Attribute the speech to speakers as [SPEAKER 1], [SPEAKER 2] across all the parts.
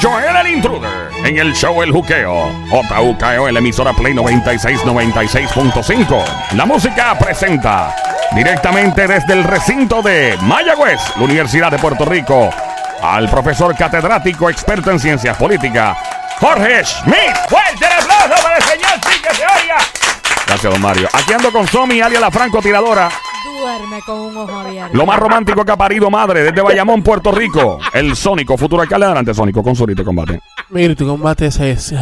[SPEAKER 1] Joel el Intruder en el show El Juqueo. JUKEO la emisora Play 96 96.5. La música presenta directamente desde el recinto de Mayagüez, la Universidad de Puerto Rico, al profesor catedrático experto en ciencias políticas, Jorge Schmidt. ¡Fuerte el aplauso para el señor sí que! Gracias, don Mario. Aquí ando con Somi, alias la francotiradora.
[SPEAKER 2] Duerme con un ojo abierto.
[SPEAKER 1] Lo más romántico que ha parido madre desde Bayamón, Puerto Rico. El Sónico, futuro alcalde. Adelante, Sónico, con su de combate.
[SPEAKER 3] Mira, tu combate es... es-.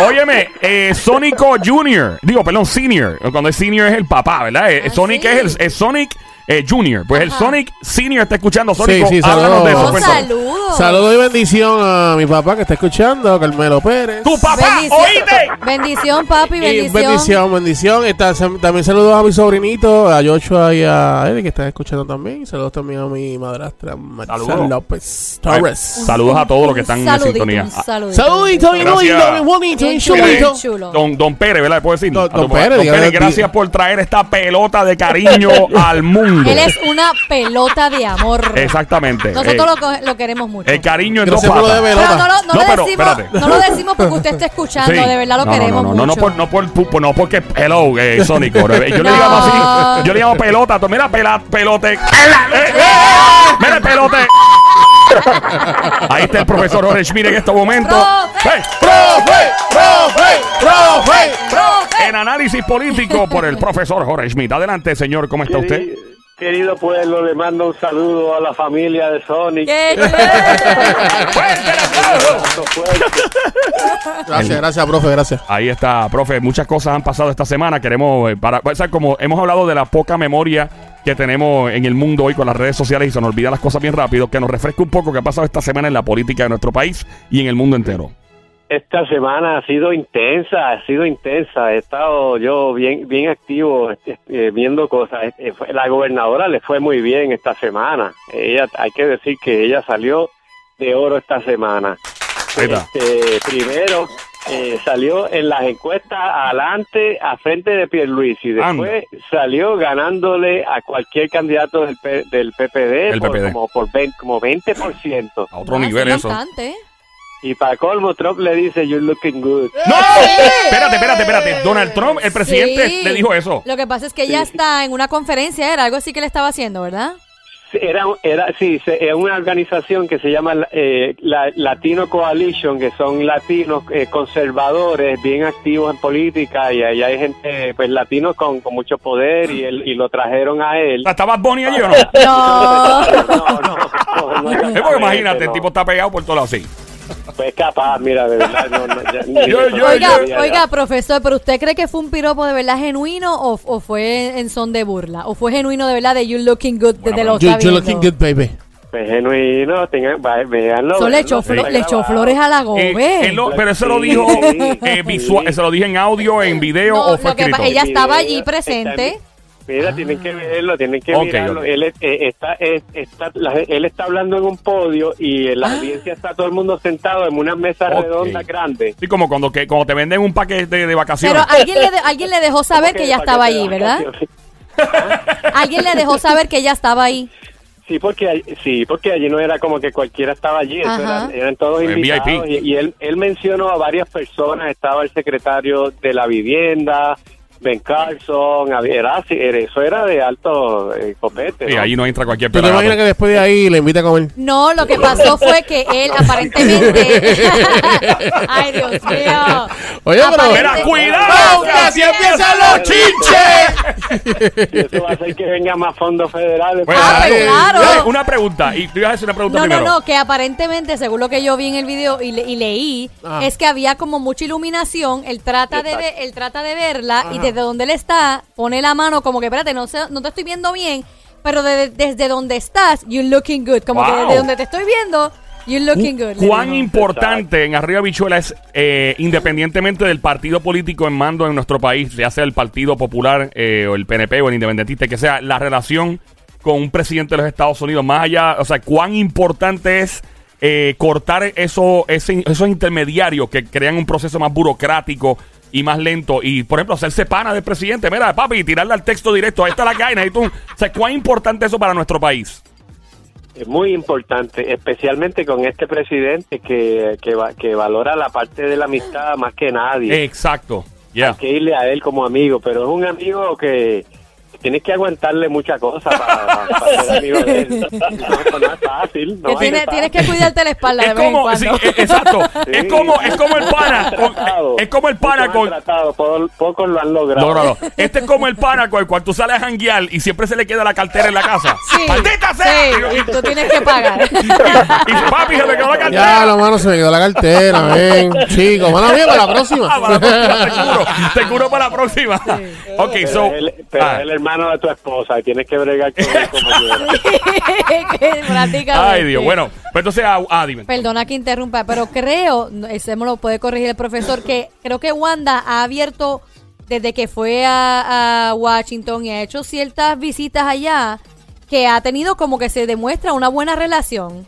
[SPEAKER 1] Óyeme, eh, Sónico Junior, digo, perdón, Senior. Cuando es Senior es el papá, ¿verdad? Eh,
[SPEAKER 2] Ah,
[SPEAKER 1] Sonic
[SPEAKER 2] sí.
[SPEAKER 1] es el es Sonic eh, Junior. Pues el. Sonic Senior está escuchando. Sónico,
[SPEAKER 3] sí,
[SPEAKER 1] háblanos de eso.
[SPEAKER 3] saludos.
[SPEAKER 2] Oh,
[SPEAKER 1] cuéntanos.
[SPEAKER 2] saludos.
[SPEAKER 3] Saludos y bendición a mi papá que está escuchando, Carmelo Pérez.
[SPEAKER 1] ¡Tu papá!
[SPEAKER 2] Bendición.
[SPEAKER 1] ¡Oíste!
[SPEAKER 2] Bendición, papi,
[SPEAKER 3] Y
[SPEAKER 2] bendición.
[SPEAKER 3] bendición, bendición. Está- también saludos a mi sobrinito, a Joshua y a Eddie que están escuchando también. Y saludos también a mi madrastra, Marcela
[SPEAKER 1] Saludos.
[SPEAKER 3] López
[SPEAKER 1] Ay,
[SPEAKER 3] Torres.
[SPEAKER 1] Saludos a todos los que están en
[SPEAKER 2] Saludito,
[SPEAKER 1] sintonía.
[SPEAKER 2] un
[SPEAKER 1] Ah,
[SPEAKER 2] saludito.
[SPEAKER 3] Saludito, bien
[SPEAKER 1] Gracias.
[SPEAKER 3] bonito, bien bonito, Bien
[SPEAKER 2] chulo,
[SPEAKER 3] chulito.
[SPEAKER 2] chulo.
[SPEAKER 1] Don, don Pérez, ¿verdad? ¿Puedo decir?
[SPEAKER 3] Don-
[SPEAKER 1] A tu
[SPEAKER 3] don
[SPEAKER 1] papá.
[SPEAKER 3] Pérez,
[SPEAKER 1] Don
[SPEAKER 3] dígale
[SPEAKER 1] Pérez,
[SPEAKER 3] a ti.
[SPEAKER 1] gracias por traer esta pelota de cariño al mundo.
[SPEAKER 2] Él es una pelota de amor.
[SPEAKER 1] Exactamente.
[SPEAKER 2] Nosotros
[SPEAKER 1] Eh,
[SPEAKER 2] lo, co- lo queremos mucho.
[SPEAKER 1] el cariño en dos
[SPEAKER 3] Gracias por lo de
[SPEAKER 1] patas.
[SPEAKER 2] Pero no, lo- no
[SPEAKER 1] No, pero,
[SPEAKER 2] decimos,
[SPEAKER 1] espérate.
[SPEAKER 2] no lo decimos porque usted está escuchando,
[SPEAKER 1] Sí.
[SPEAKER 2] de verdad lo
[SPEAKER 1] No,
[SPEAKER 2] queremos
[SPEAKER 1] no, no,
[SPEAKER 2] mucho.
[SPEAKER 1] no, no, por, no, por, no porque hello, eh, Sónico. Yo le
[SPEAKER 2] No.
[SPEAKER 1] llamo así, yo le llamo pelota. Mira, pela, pelote. Eh, eh, mira, el pelote. Ahí está el profesor Jorge Schmidt en este momento.
[SPEAKER 2] Profe.
[SPEAKER 1] Hey,
[SPEAKER 3] ¡Profe! ¡Profe! ¡Profe!
[SPEAKER 2] ¡Profe!
[SPEAKER 1] en análisis político por el profesor Jorge Schmidt. Adelante, señor, ¿cómo está usted?
[SPEAKER 4] Querido, pueblo, le mando un saludo a la familia de Sonic.
[SPEAKER 2] ¡Qué
[SPEAKER 1] ¡Fuerte el aplauso!
[SPEAKER 3] Gracias, gracias, profe, gracias.
[SPEAKER 1] Ahí está, profe. Muchas cosas han pasado esta semana. Queremos, eh, para, o sea, como hemos hablado de la poca memoria que tenemos en el mundo hoy con las redes sociales y se nos olvidan las cosas bien rápido, que nos refresque un poco qué ha pasado esta semana en la política de nuestro país y en el mundo entero.
[SPEAKER 4] Esta semana ha sido intensa, ha sido intensa. He estado yo bien bien activo este, eh, viendo cosas. Eh, La gobernadora le fue muy bien esta semana. Ella, hay que decir que ella salió de oro esta semana. Este, primero eh, salió en las encuestas adelante a frente de Pierluisi y después salió ganándole a cualquier candidato del, P- del PPD,
[SPEAKER 1] El
[SPEAKER 4] por,
[SPEAKER 1] PPD.
[SPEAKER 4] como por 20, como 20%.
[SPEAKER 1] A otro nivel eso.
[SPEAKER 2] Bastante.
[SPEAKER 4] Y para colmo Trump le dice you're looking good.
[SPEAKER 1] ¡No! Espérate, espérate, espérate. Donald Trump, el presidente,
[SPEAKER 2] Sí.
[SPEAKER 1] le dijo eso.
[SPEAKER 2] Lo que pasa es que ella está en una conferencia, era algo así que le estaba haciendo, ¿verdad?
[SPEAKER 4] Sí, Era, era, sí, se- es una organización que se llama eh, la Latino Coalition, que son latinos eh, conservadores, bien activos en política, y ahí hay gente, pues latinos con, con mucho poder, y, él, y lo trajeron a él.
[SPEAKER 1] ¿Estaba Bonnie allí o no?
[SPEAKER 2] No.
[SPEAKER 4] No, no, no, no es
[SPEAKER 1] Es porque imagínate, el tipo está pegado por todos lados así.
[SPEAKER 4] Pues capaz, mira, de verdad, no, no, ya- ni
[SPEAKER 1] Yo-
[SPEAKER 2] Oiga,
[SPEAKER 4] sabía ya.
[SPEAKER 2] oiga, profesor, pero usted cree que fue un piropo de verdad genuino o, o fue en son de burla? ¿O fue genuino de verdad de you looking good desde lo
[SPEAKER 3] You,
[SPEAKER 2] está
[SPEAKER 3] you
[SPEAKER 2] viendo?
[SPEAKER 3] looking good, baby.
[SPEAKER 4] Pues genuino, tengan, véanlo.
[SPEAKER 2] Eso le echó,
[SPEAKER 4] está
[SPEAKER 2] flo- le echó
[SPEAKER 4] grabado.
[SPEAKER 2] flores a la
[SPEAKER 1] Eh,
[SPEAKER 2] gobe.
[SPEAKER 1] él lo- pero eso lo dijo eh,
[SPEAKER 4] sí.
[SPEAKER 1] visual, se lo dije en audio, en video
[SPEAKER 2] No,
[SPEAKER 1] o fue
[SPEAKER 2] lo que
[SPEAKER 1] escrito.
[SPEAKER 2] ella estaba allí presente.
[SPEAKER 4] Mira, tienen que verlo, tienen que
[SPEAKER 1] Ok,
[SPEAKER 4] mirarlo. Él, es- eh, está, es- está, la- él está hablando en un podio y en la
[SPEAKER 2] Ah.
[SPEAKER 4] audiencia está todo el mundo sentado en una mesa
[SPEAKER 1] Ok.
[SPEAKER 4] redonda grande.
[SPEAKER 1] Sí, como cuando, que, cuando te venden un paquete de, de vacaciones.
[SPEAKER 2] Pero alguien le, de- alguien le dejó saber
[SPEAKER 4] ¿Cómo
[SPEAKER 2] que ella
[SPEAKER 4] de
[SPEAKER 2] estaba allí, ¿verdad? Alguien le dejó saber que ella estaba ahí.
[SPEAKER 4] Sí, porque all- sí, porque allí no era como que cualquiera estaba allí, eso eran, eran todos
[SPEAKER 1] En
[SPEAKER 4] invitados
[SPEAKER 1] VIP.
[SPEAKER 4] y, y él, él mencionó a varias personas, estaba el secretario de la vivienda, Ben Carlson, había- era, eso era de alto eh, copete. ¿no?
[SPEAKER 1] ahí no entra cualquier
[SPEAKER 3] ¿Tú te
[SPEAKER 1] pelagato.
[SPEAKER 3] imaginas que después de ahí le invita a comer?
[SPEAKER 2] No, lo que pasó fue que él aparentemente. Ay, Dios mío.
[SPEAKER 3] Oye, pero-
[SPEAKER 1] Mira, cuidado, que así empiezan los chinches.
[SPEAKER 4] Y eso va a hacer que venga más fondos federales.
[SPEAKER 1] Bueno,
[SPEAKER 2] Ah, pues claro.
[SPEAKER 1] eh, Una pregunta, y tú ibas a hacer una pregunta
[SPEAKER 2] No, no,
[SPEAKER 1] primero.
[SPEAKER 2] no, que aparentemente, según lo que yo vi en el video y, le- y leí,
[SPEAKER 3] Ah.
[SPEAKER 2] es que había como mucha iluminación. Él trata de ver, él trata de verla y desde donde él está pone la mano como que espérate, no sé, no te estoy viendo bien, pero de- desde donde estás, you're looking good, como que
[SPEAKER 1] Wow.
[SPEAKER 2] desde donde te estoy viendo, you're looking good. le
[SPEAKER 1] ¿Cuán
[SPEAKER 2] dijo.
[SPEAKER 1] importante en Arriba Bichuela es, eh, independientemente del partido político en mando en nuestro país, ya sea el Partido Popular eh, o el PNP o el Independentista, que sea la relación con un presidente de los Estados Unidos, más allá, o sea, cuán importante es eh, cortar eso, ese- esos intermediarios que crean un proceso más burocrático y más lento. Y, por ejemplo, hacerse pana del presidente, mira, papi, y tirarle al texto directo, ahí está la tú, o sea, cuán importante es eso para nuestro país.
[SPEAKER 4] es muy importante, especialmente con este presidente que, que, va- que valora la parte de la amistad más que nadie.
[SPEAKER 1] Exacto. Ya.
[SPEAKER 4] Hay que irle a él como amigo, pero es un amigo que tienes que aguantarle muchas cosas para, ser amigo de él. No, no es fácil. No
[SPEAKER 2] Que
[SPEAKER 4] es
[SPEAKER 2] tiene-
[SPEAKER 4] fácil.
[SPEAKER 2] tienes que cuidarte la espalda de
[SPEAKER 1] Es
[SPEAKER 2] vez en
[SPEAKER 1] como,
[SPEAKER 2] cuando.
[SPEAKER 1] sí, eh, exacto. Es
[SPEAKER 4] Sí.
[SPEAKER 1] como, es como el pana. con- es como el pana con.
[SPEAKER 4] pocos lo han logrado.
[SPEAKER 1] Logrado. Este es como el pana con el cual tú sales a janguear y siempre se le queda la cartera en la casa.
[SPEAKER 2] Sí,
[SPEAKER 1] ¡Maldita sea!
[SPEAKER 2] sí, y tú tienes que pagar.
[SPEAKER 1] Y papi se me quedó la cartera.
[SPEAKER 3] Ya, lo mano, se me quedó la cartera, ven. Chico, mano mía, para la próxima.
[SPEAKER 1] Ah, para la próxima, te curo. Te curo para la próxima. Ok,
[SPEAKER 4] Pero,
[SPEAKER 1] so.
[SPEAKER 4] es el, pero
[SPEAKER 1] ah.
[SPEAKER 4] es el hermano de tu esposa y tienes que bregar con él como quieras.
[SPEAKER 1] Ay, Dios. Bueno, pues entonces, ah, ah, dime.
[SPEAKER 2] Perdona que interrumpa, pero creo, ese me lo puede corregir el profesor, que creo que Wanda ha abierto desde que fue a, a Washington y ha hecho ciertas visitas allá, que ha tenido como que se demuestra una buena relación.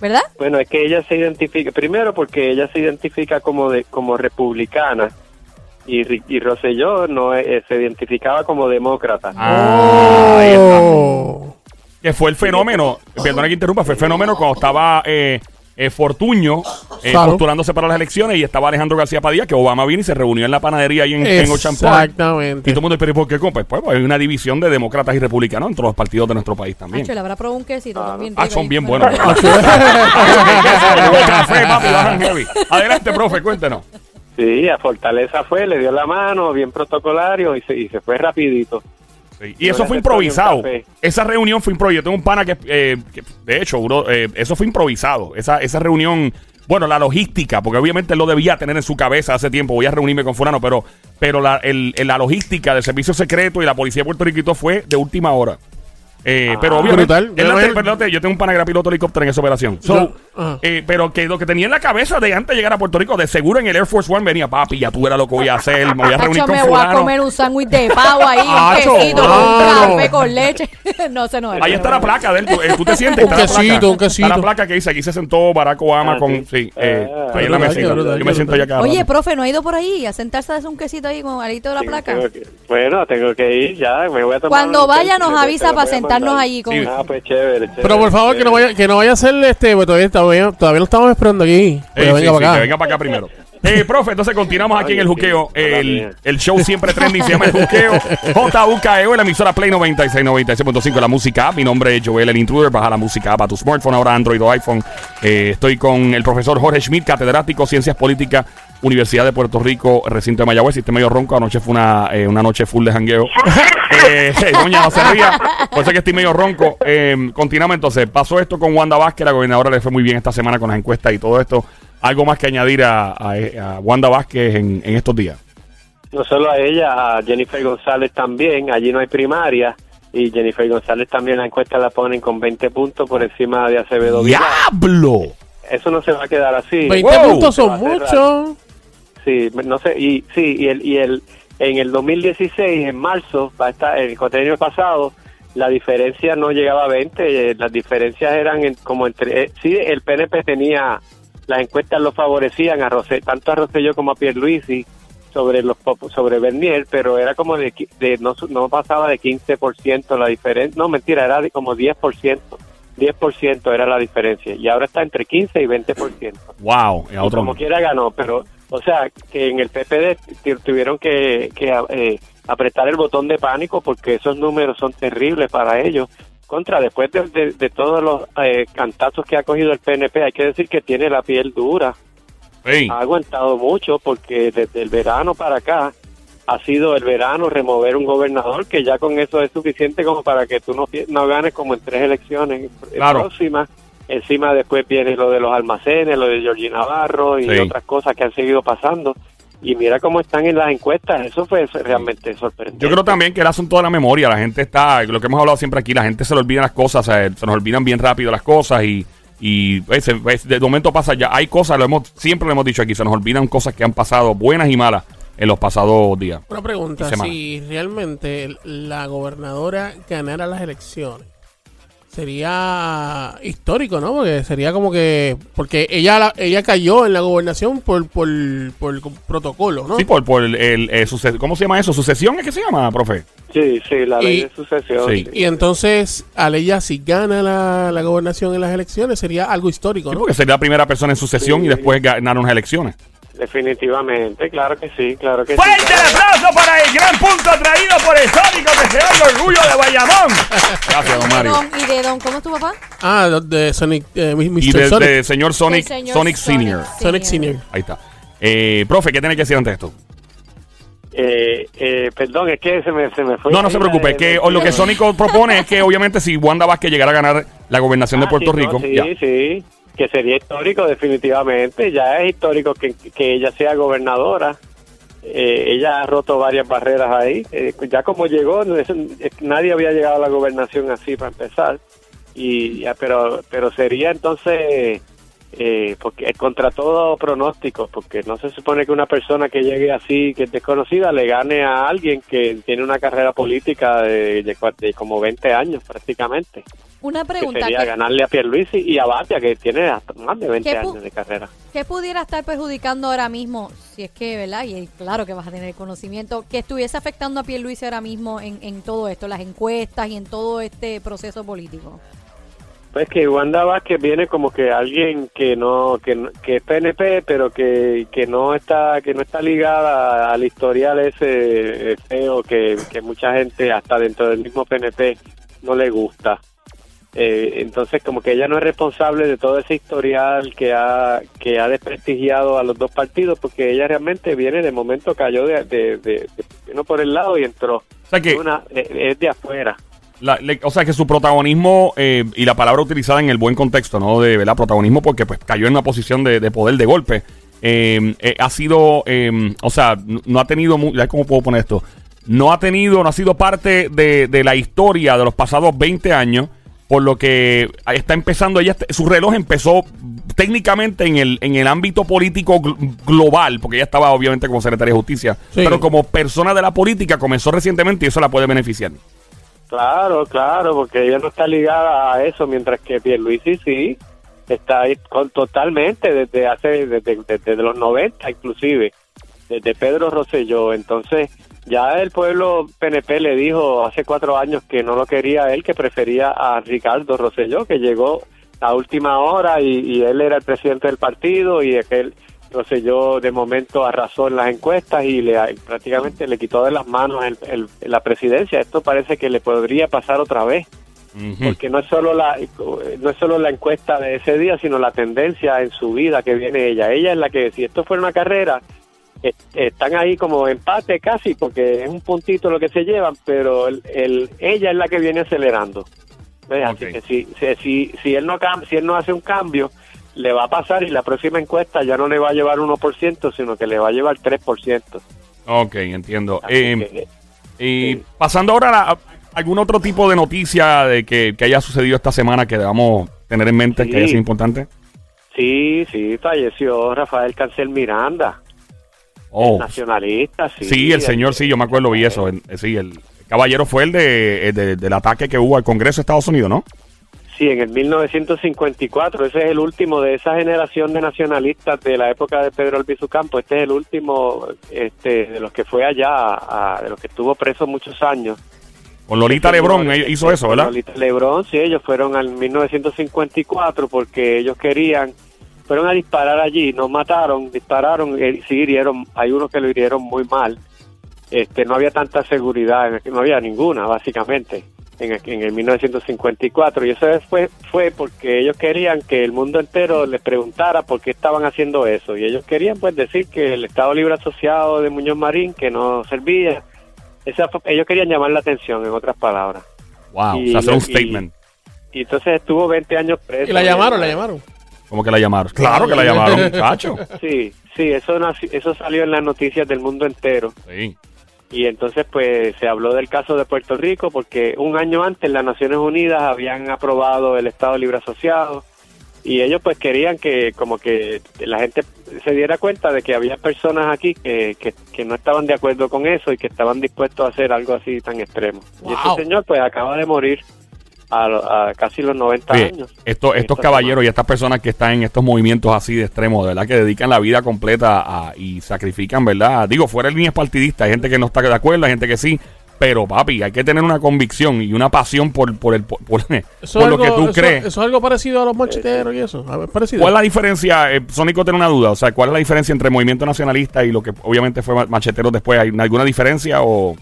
[SPEAKER 2] ¿Verdad?
[SPEAKER 4] Bueno, es que ella se identifica, primero porque ella se identifica como de, como republicana y, Ri- y Rosselló no es- eh, se identificaba como demócrata.
[SPEAKER 1] Ah, ahí está.
[SPEAKER 3] Oh.
[SPEAKER 1] Que fue el fenómeno, perdona que interrumpa, fue el fenómeno cuando estaba eh, eh, Fortuño eh,
[SPEAKER 3] Claro.
[SPEAKER 1] postulándose para las elecciones y estaba Alejandro García Padilla, que Obama vino y se reunió en la panadería ahí en, en Ocean Park.
[SPEAKER 3] Exactamente.
[SPEAKER 1] Y todo el mundo, pero ¿y ¿por qué? compa? Pues, pues hay una división de demócratas y republicanos entre los partidos de nuestro país también.
[SPEAKER 2] Nacho, le habrá probado un quesito también.
[SPEAKER 1] Ah,
[SPEAKER 2] rico
[SPEAKER 1] son
[SPEAKER 2] ahí.
[SPEAKER 1] bien
[SPEAKER 2] Bueno.
[SPEAKER 1] buenos. Café, papi, bajan heavy. Adelante, profe, cuéntenos.
[SPEAKER 4] Sí, a Fortaleza fue, le dio la mano, bien protocolario y se, y se fue rapidito.
[SPEAKER 1] Sí, Y eso fue improvisado. Esa reunión fue improvisada. Yo tengo un pana que, eh, que, de hecho, bro, eh, eso fue improvisado. Esa, esa reunión, bueno, la logística, porque obviamente él lo debía tener en su cabeza hace tiempo. Voy a reunirme con Fulano, pero, pero la, el- la logística del servicio secreto y la policía de Puerto Rico fue de última hora. Eh,
[SPEAKER 4] Ah,
[SPEAKER 1] pero obviamente,
[SPEAKER 3] brutal.
[SPEAKER 1] él perdónate, yo tengo un pana que era piloto helicóptero en esa operación. So,
[SPEAKER 3] Yo- ajá.
[SPEAKER 1] eh, pero que lo que tenía en la cabeza de antes de llegar a Puerto Rico, de seguro en el Air Force One venía, papi, ya tú verás lo que voy a hacer, me voy a reunir con
[SPEAKER 2] me voy a
[SPEAKER 1] fulano.
[SPEAKER 2] comer un sándwich de pavo ahí, un quesito, con un café con leche. no, se no es.
[SPEAKER 1] Ahí está la placa de él. Tú, eh, tú te sientes.
[SPEAKER 3] Un
[SPEAKER 1] está la placa.
[SPEAKER 3] quesito, un quesito.
[SPEAKER 1] Está la placa que dice aquí se sentó Barack Obama
[SPEAKER 4] Ah,
[SPEAKER 1] con. Sí, eh,
[SPEAKER 4] Ah,
[SPEAKER 1] ahí en la mesita. Yo me siento ya cada
[SPEAKER 2] Oye, profe, ¿no ha ido por ahí a sentarse a hacer un quesito ahí con alito de la placa?
[SPEAKER 4] bueno, tengo que ir ya, me voy a tomar
[SPEAKER 2] Cuando vaya nos avisa para
[SPEAKER 4] voy
[SPEAKER 2] allí con
[SPEAKER 1] Sí.
[SPEAKER 4] Ah, pues chévere, chévere.
[SPEAKER 3] Pero por favor, que no vaya, que no vaya a ser este, pues todavía, todavía, todavía lo estamos esperando aquí.
[SPEAKER 1] Sí,
[SPEAKER 3] venga
[SPEAKER 1] sí,
[SPEAKER 3] para acá.
[SPEAKER 1] que venga para acá primero. Eh, profe, entonces continuamos aquí en el juqueo. El, el show siempre trendy se llama el juqueo. JUKEO, la emisora Play 96, 96.5, la música. Mi nombre es Joel el Intruder. Baja la música app a tu smartphone, ahora Android o iPhone. Eh, estoy con el profesor Jorge Schmidt, catedrático Ciencias Políticas, Universidad de Puerto Rico, recinto de Mayagüez. Si esté medio ronco, anoche fue una, eh, una noche full de jangueo. eh, doña, no se ría. Por eso es que estoy medio ronco. Continuamos entonces. Pasó esto con Wanda Vázquez, la gobernadora le fue muy bien esta semana con las encuestas y todo esto. ¿Algo más que añadir a, a- a Wanda Vázquez en, en estos días?
[SPEAKER 4] No solo a ella, a Jennifer González también. Allí no hay primaria. Y Jennifer González también la encuesta la ponen con 20 puntos por encima de Acevedo.
[SPEAKER 1] ¡Diablo!
[SPEAKER 4] Eso no se va a quedar así.
[SPEAKER 3] 20
[SPEAKER 1] Wow.
[SPEAKER 3] puntos son muchos.
[SPEAKER 4] Sí, no sé, y sí, y el, y el, en el 2016, en marzo, va a estar, el contenido pasado, la diferencia no llegaba a 20, eh, las diferencias eran en- como entre, eh, sí, el PNP tenía, las encuestas lo favorecían a Rosé, tanto a Rosselló como a Pierluisi sobre los sobre Bernier, pero era como de, de no, no pasaba de 15% la diferencia, no mentira, era de como 10%, 10% era la diferencia, y ahora está entre 15 y 20%.
[SPEAKER 1] ¡Wow!
[SPEAKER 4] Y
[SPEAKER 1] otro
[SPEAKER 4] como quiera ganó, pero, o sea, que en el PPD tu- tuvieron que, que eh, apretar el botón de pánico porque esos números son terribles para ellos. Contra, después de, de- de todos los eh, cantazos que ha cogido el PNP, hay que decir que tiene la piel dura.
[SPEAKER 1] Sí.
[SPEAKER 4] Ha aguantado mucho porque desde el verano para acá ha sido el verano remover un gobernador que ya con eso es suficiente como para que tú no, no ganes como en tres elecciones
[SPEAKER 1] Claro.
[SPEAKER 4] próximas. Encima después viene lo de los almacenes, lo de Georgie Navarro y
[SPEAKER 1] Sí.
[SPEAKER 4] otras cosas que han seguido pasando. Y mira cómo están en las encuestas, eso fue realmente sorprendente.
[SPEAKER 1] Yo creo también que el asunto de la memoria, la gente está, lo que hemos hablado siempre aquí, la gente se le olvidan las cosas, se nos olvidan bien rápido las cosas y, y pues, se- pues, de momento pasa ya, hay cosas, lo hemos, siempre lo hemos dicho aquí, se nos olvidan cosas que han pasado, buenas y malas, en los pasados días.
[SPEAKER 3] Una pregunta, si realmente la gobernadora ganara las elecciones, sería histórico, ¿no? Porque sería como que porque ella la- ella cayó en la gobernación por por, por protocolo, ¿no?
[SPEAKER 1] Sí, por, por el, el, eh, ¿cómo se llama eso? ¿Sucesión es que se llama, profe?
[SPEAKER 4] Sí, sí, la ley
[SPEAKER 3] Y-
[SPEAKER 4] de sucesión.
[SPEAKER 1] Sí.
[SPEAKER 4] sí.
[SPEAKER 3] Y entonces, al ella si gana la, la gobernación en las elecciones, sería algo histórico,
[SPEAKER 1] Sí,
[SPEAKER 3] ¿no?
[SPEAKER 1] porque sería la primera persona en sucesión
[SPEAKER 4] Sí.
[SPEAKER 1] y después ganar unas elecciones.
[SPEAKER 4] Definitivamente, claro que sí, claro que
[SPEAKER 1] ¡Fuerte
[SPEAKER 4] sí.
[SPEAKER 1] el aplauso para el gran punto traído por el Sónico que se da el orgullo de Bayamón! Gracias, don
[SPEAKER 2] ¿Y
[SPEAKER 1] Mario.
[SPEAKER 2] y de don, ¿cómo es tu papá?
[SPEAKER 3] Ah, de Sonic, eh,
[SPEAKER 1] Y
[SPEAKER 3] Mr.
[SPEAKER 1] de,
[SPEAKER 3] Sonic.
[SPEAKER 1] de señor Sonic,
[SPEAKER 2] señor
[SPEAKER 1] Sonic Senior.
[SPEAKER 3] Sonic Senior.
[SPEAKER 1] Ahí está. Eh, profe, ¿qué tiene que decir ante esto?
[SPEAKER 4] Eh, eh, perdón, es que se me, se me fue.
[SPEAKER 1] No, no se preocupe, es que lo que Sónico propone es que obviamente si Wanda Vázquez llegara a ganar la gobernación de
[SPEAKER 4] Ah,
[SPEAKER 1] Puerto
[SPEAKER 4] sí, no,
[SPEAKER 1] Rico,
[SPEAKER 4] sí,
[SPEAKER 1] ya.
[SPEAKER 4] sí, que sería histórico definitivamente. Ya es histórico que, que ella sea gobernadora. Eh, ella ha roto varias barreras ahí. Eh, ya como llegó, nadie había llegado a la gobernación así para empezar. Y ya, pero, pero sería entonces eh, porque contra todo pronóstico, porque no se supone que una persona que llegue así, que es desconocida, le gane a alguien que tiene una carrera política de, de de como 20 años prácticamente
[SPEAKER 2] Una
[SPEAKER 4] que
[SPEAKER 2] pregunta.
[SPEAKER 4] sería
[SPEAKER 2] ¿qué,
[SPEAKER 4] ganarle a Pierluisi y a Batia, que tiene hasta más de 20
[SPEAKER 2] ¿Qué pu-
[SPEAKER 4] años de carrera.
[SPEAKER 2] qué pudiera estar perjudicando ahora mismo? Si es que, ¿verdad? Y claro que vas a tener conocimiento. Que estuviese afectando a Pierluisi ahora mismo en, en todo esto, las encuestas y en todo este proceso político.
[SPEAKER 4] Pues que Wanda Vázquez viene como que alguien que no que, que es PNP, pero que, que no está que no está ligada al historial ese eh, feo que, que mucha gente hasta dentro del mismo PNP no le gusta. Eh, entonces como que ella no es responsable de todo ese historial que ha que ha desprestigiado a los dos partidos porque ella realmente viene de momento cayó de, de, de- de- vino por el lado y entró
[SPEAKER 1] O sea que,
[SPEAKER 4] Una- es de afuera
[SPEAKER 1] la- le- o sea que su protagonismo eh, y la palabra utilizada en el buen contexto, ¿no? De ¿verdad? protagonismo porque pues cayó en una posición de, de poder de golpe. eh, eh, ha sido, o sea, no ha tenido, ¿cómo puedo poner esto? No ha tenido, no ha sido parte de, de la historia de los pasados 20 años, por lo que está empezando, ella, su reloj empezó técnicamente en el, en el ámbito político gl- global, porque ella estaba obviamente como secretaria de justicia,
[SPEAKER 3] Sí.
[SPEAKER 1] pero como persona de la política comenzó recientemente y eso la puede beneficiar.
[SPEAKER 4] Claro, claro, porque ella no está ligada a eso, mientras que Pierluisi sí está ahí con, totalmente desde hace desde, desde los 90 inclusive, desde Pedro Rosselló. Entonces ya el pueblo PNP le dijo hace cuatro años que no lo quería él, que prefería a Ricardo Rosselló, que llegó a última hora y, y él era el presidente del partido y aquel Rosselló de momento arrasó en las encuestas y le prácticamente le quitó de las manos el- el- la presidencia. Esto parece que le podría pasar otra vez porque no es solo la no es solo la encuesta de ese día sino la tendencia en su vida que viene ella ella es la que si esto fuera una carrera están ahí como empate casi porque es un puntito lo que se llevan pero el, el- ella es la que viene acelerando así que si, si si si él no si él no hace un cambio le va a pasar y la próxima encuesta ya no le va a llevar 1% sino que le va a llevar 3%
[SPEAKER 1] Ok, entiendo.
[SPEAKER 4] Así
[SPEAKER 1] Eh,
[SPEAKER 4] que,
[SPEAKER 1] y pasando ahora a, a algún otro tipo de noticia de que, que haya sucedido esta semana que debamos tener en mente
[SPEAKER 4] Sí.
[SPEAKER 1] que haya sido importante.
[SPEAKER 4] sí sí falleció Rafael Cancel Miranda
[SPEAKER 1] Oh,
[SPEAKER 4] nacionalista sí
[SPEAKER 1] sí, el señor, sí, yo me acuerdo, vi eso. el- sí, el caballero fue el de, el de- del ataque que hubo al Congreso de Estados Unidos, ¿no?
[SPEAKER 4] Sí, en el 1954, ese es el último de esa generación de nacionalistas de la época de Pedro Albizu Campo. Este es el último este, de los que fue allá, a- de los que estuvo preso muchos años.
[SPEAKER 1] Con Lolita Lebrón
[SPEAKER 4] señor,
[SPEAKER 1] eh, hizo eso, ¿verdad?
[SPEAKER 4] Lolita Lebrón, sí, ellos fueron al 1954 porque ellos querían, fueron a disparar allí, nos mataron, dispararon, eh, sí hirieron, hay unos que lo hirieron muy mal. Este, no había tanta seguridad, no había ninguna, básicamente, en, el- en el 1954. Y eso fue, fue porque ellos querían que el mundo entero les preguntara por qué estaban haciendo eso. Y ellos querían, pues, decir que el Estado Libre Asociado de Muñoz Marín, que no servía, esa fue- ellos querían llamar la atención, en otras palabras.
[SPEAKER 1] Wow,
[SPEAKER 4] Y
[SPEAKER 1] o sea, un
[SPEAKER 4] y-
[SPEAKER 1] statement.
[SPEAKER 4] Y entonces estuvo 20 años preso.
[SPEAKER 3] Y la llamaron, la llamaron.
[SPEAKER 1] ¿Cómo que la llamaron? Claro que la llamaron, muchacho.
[SPEAKER 4] Sí, sí, eso, eso salió en las noticias del mundo entero.
[SPEAKER 1] Sí.
[SPEAKER 4] Y entonces pues se habló del caso de Puerto Rico porque un año antes las Naciones Unidas habían aprobado el Estado Libre Asociado y ellos pues querían que como que la gente se diera cuenta de que había personas aquí que, que, que no estaban de acuerdo con eso y que estaban dispuestos a hacer algo así tan extremo. Y
[SPEAKER 3] Wow.
[SPEAKER 4] ese señor pues acaba de morir a, casi los 90
[SPEAKER 1] Oye,
[SPEAKER 4] años.
[SPEAKER 1] esto- estos caballeros y estas personas que están en estos movimientos así de extremo, de verdad que dedican la vida completa a- y sacrifican, ¿verdad? Digo, fuera de líneas partidistas, hay gente que no está de acuerdo, hay gente que sí, pero papi, hay que tener una convicción y una pasión por, por, el, por, por
[SPEAKER 3] Eso es
[SPEAKER 1] lo que tú
[SPEAKER 3] eso-
[SPEAKER 1] crees.
[SPEAKER 3] Eso es algo parecido a los macheteros y eso. A ver, parecido.
[SPEAKER 1] ¿Cuál es la diferencia? Eh, Sónico tiene una duda, o sea, ¿cuál es la diferencia entre movimiento nacionalista y lo que obviamente fue ma- macheteros después? ¿Hay alguna diferencia o...?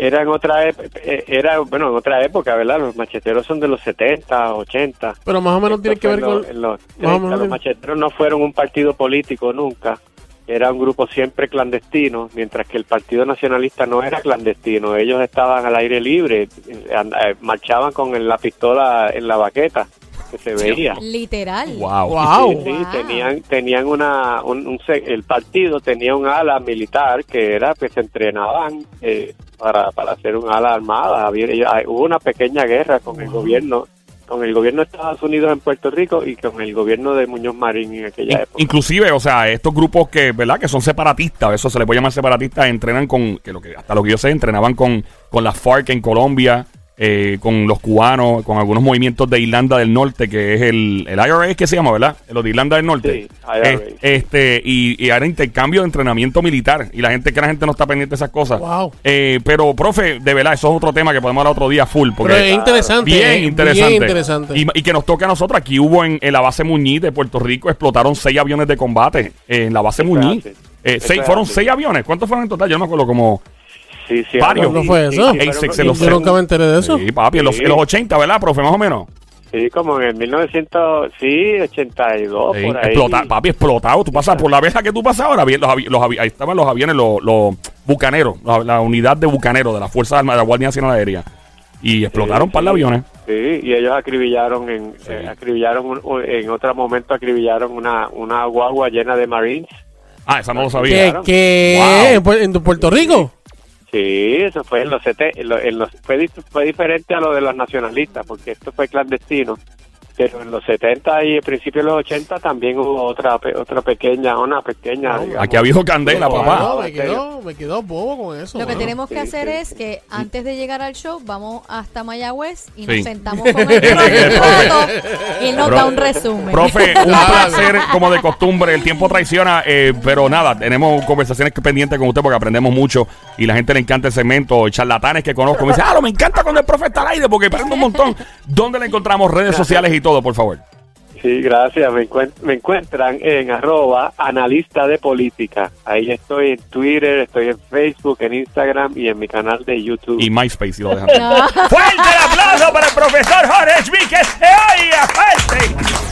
[SPEAKER 4] Era en otra eh, era bueno en otra época, ¿verdad? Los macheteros son de los 70, 80.
[SPEAKER 3] Pero más o menos tiene que ver con.
[SPEAKER 4] los- en los
[SPEAKER 3] más o
[SPEAKER 4] 30.
[SPEAKER 3] menos
[SPEAKER 4] Los macheteros no fueron un partido político nunca. Era un grupo siempre clandestino, mientras que el Partido Nacionalista no era clandestino. Ellos estaban al aire libre, eh, and- eh, marchaban con la pistola en la baqueta, que se veía.
[SPEAKER 2] Literal.
[SPEAKER 1] ¡Wow!
[SPEAKER 3] Wow.
[SPEAKER 4] Sí, sí,
[SPEAKER 2] Wow.
[SPEAKER 4] tenían, tenían una, un, un se- el partido tenía un ala militar que era, que se entrenaban eh, para, para hacer un ala armada. Había, hubo una pequeña guerra con el gobierno, con el gobierno de Estados Unidos en Puerto Rico y con el gobierno de Muñoz Marín en aquella época.
[SPEAKER 1] Inclusive, o sea, estos grupos que, ¿verdad? Que son separatistas, eso se les puede llamar separatistas, entrenan con, que lo que hasta lo que yo sé, entrenaban con, con las FARC en Colombia, eh, con los cubanos, con algunos movimientos de Irlanda del Norte, que es el, el IRA, que se llama, ¿verdad? Los de Irlanda del Norte.
[SPEAKER 4] Sí, IRA.
[SPEAKER 1] Es- este, y, y era intercambio de entrenamiento militar. Y la gente, que la gente no está pendiente de esas cosas.
[SPEAKER 3] Wow.
[SPEAKER 1] Eh, pero, profe, de verdad, eso es otro tema que podemos hablar otro día full. Porque
[SPEAKER 3] Pero es interesante.
[SPEAKER 1] Bien
[SPEAKER 3] eh,
[SPEAKER 1] interesante.
[SPEAKER 3] Bien interesante.
[SPEAKER 1] Y, y que nos toque a nosotros. Aquí hubo en, en la base Muñiz de Puerto Rico, explotaron seis aviones de combate eh, en la base Muñiz. Eh, seis, fueron seis aviones. ¿Cuántos fueron en total? Yo no me acuerdo como...
[SPEAKER 4] Sí, sí,
[SPEAKER 1] varios.
[SPEAKER 3] ¿No fue eso?
[SPEAKER 4] Sí,
[SPEAKER 1] se lo
[SPEAKER 3] Yo nunca me enteré de eso.
[SPEAKER 1] Sí, papi, en los,
[SPEAKER 4] Sí.
[SPEAKER 1] en los 80, ¿verdad, profe? Más o menos.
[SPEAKER 4] Sí, como en el 1900, sí, 82,
[SPEAKER 1] Sí,
[SPEAKER 4] por ahí.
[SPEAKER 1] explota- papi, explotado. Tú pasas por la vieja que tú pasas ahora. Los, avi- los ahí estaban los aviones, los, los bucaneros, la, la unidad de bucaneros de la Fuerza Armada de la Guardia Nacional Aérea. Y explotaron
[SPEAKER 4] Sí,
[SPEAKER 1] par de
[SPEAKER 4] sí.
[SPEAKER 1] aviones.
[SPEAKER 4] Sí, y ellos acribillaron en
[SPEAKER 1] Sí.
[SPEAKER 4] eh, acribillaron un- en otro momento acribillaron una una guagua llena de marines.
[SPEAKER 1] Ah, esa no lo
[SPEAKER 3] ¿Qué?
[SPEAKER 1] sabía.
[SPEAKER 3] qué?
[SPEAKER 1] Wow.
[SPEAKER 3] ¿En Pu- ¿En Puerto Rico?
[SPEAKER 4] Sí, eso fue en los, sete- en lo- en los- fue, fue diferente a lo de los nacionalistas porque esto fue clandestino. Pero en los 70 y principios de los 80 también hubo otra pe- otra pequeña, una pequeña. digamos.
[SPEAKER 1] Aquí ha habido candela, papá.
[SPEAKER 3] No, me quedó, me quedó bobo con eso.
[SPEAKER 2] Lo que tenemos que
[SPEAKER 4] Sí,
[SPEAKER 2] hacer
[SPEAKER 4] sí.
[SPEAKER 2] es que antes de llegar al show vamos hasta Mayagüez y
[SPEAKER 1] Sí.
[SPEAKER 2] nos sentamos con el y nos
[SPEAKER 1] Pro-
[SPEAKER 2] da un resumen.
[SPEAKER 1] Profe, un placer como de costumbre. El tiempo traiciona, eh, pero nada, tenemos conversaciones pendientes con usted porque aprendemos mucho y la gente le encanta el segmento. Charlatanes que conozco me dicen, ah, lo me encanta cuando el profe está al aire porque aprendo un montón. ¿Dónde le encontramos redes sociales y todo, por favor?
[SPEAKER 4] Sí, gracias. Me, encuent- me encuentran en arroba analista de política. Ahí estoy en Twitter, estoy en Facebook, en Instagram y en mi canal de YouTube.
[SPEAKER 1] Y MySpace, si lo dejan.
[SPEAKER 2] Ah.
[SPEAKER 1] ¡Fuerte el aplauso para el profesor Jorge Víquez! ¡Ay, fuerte!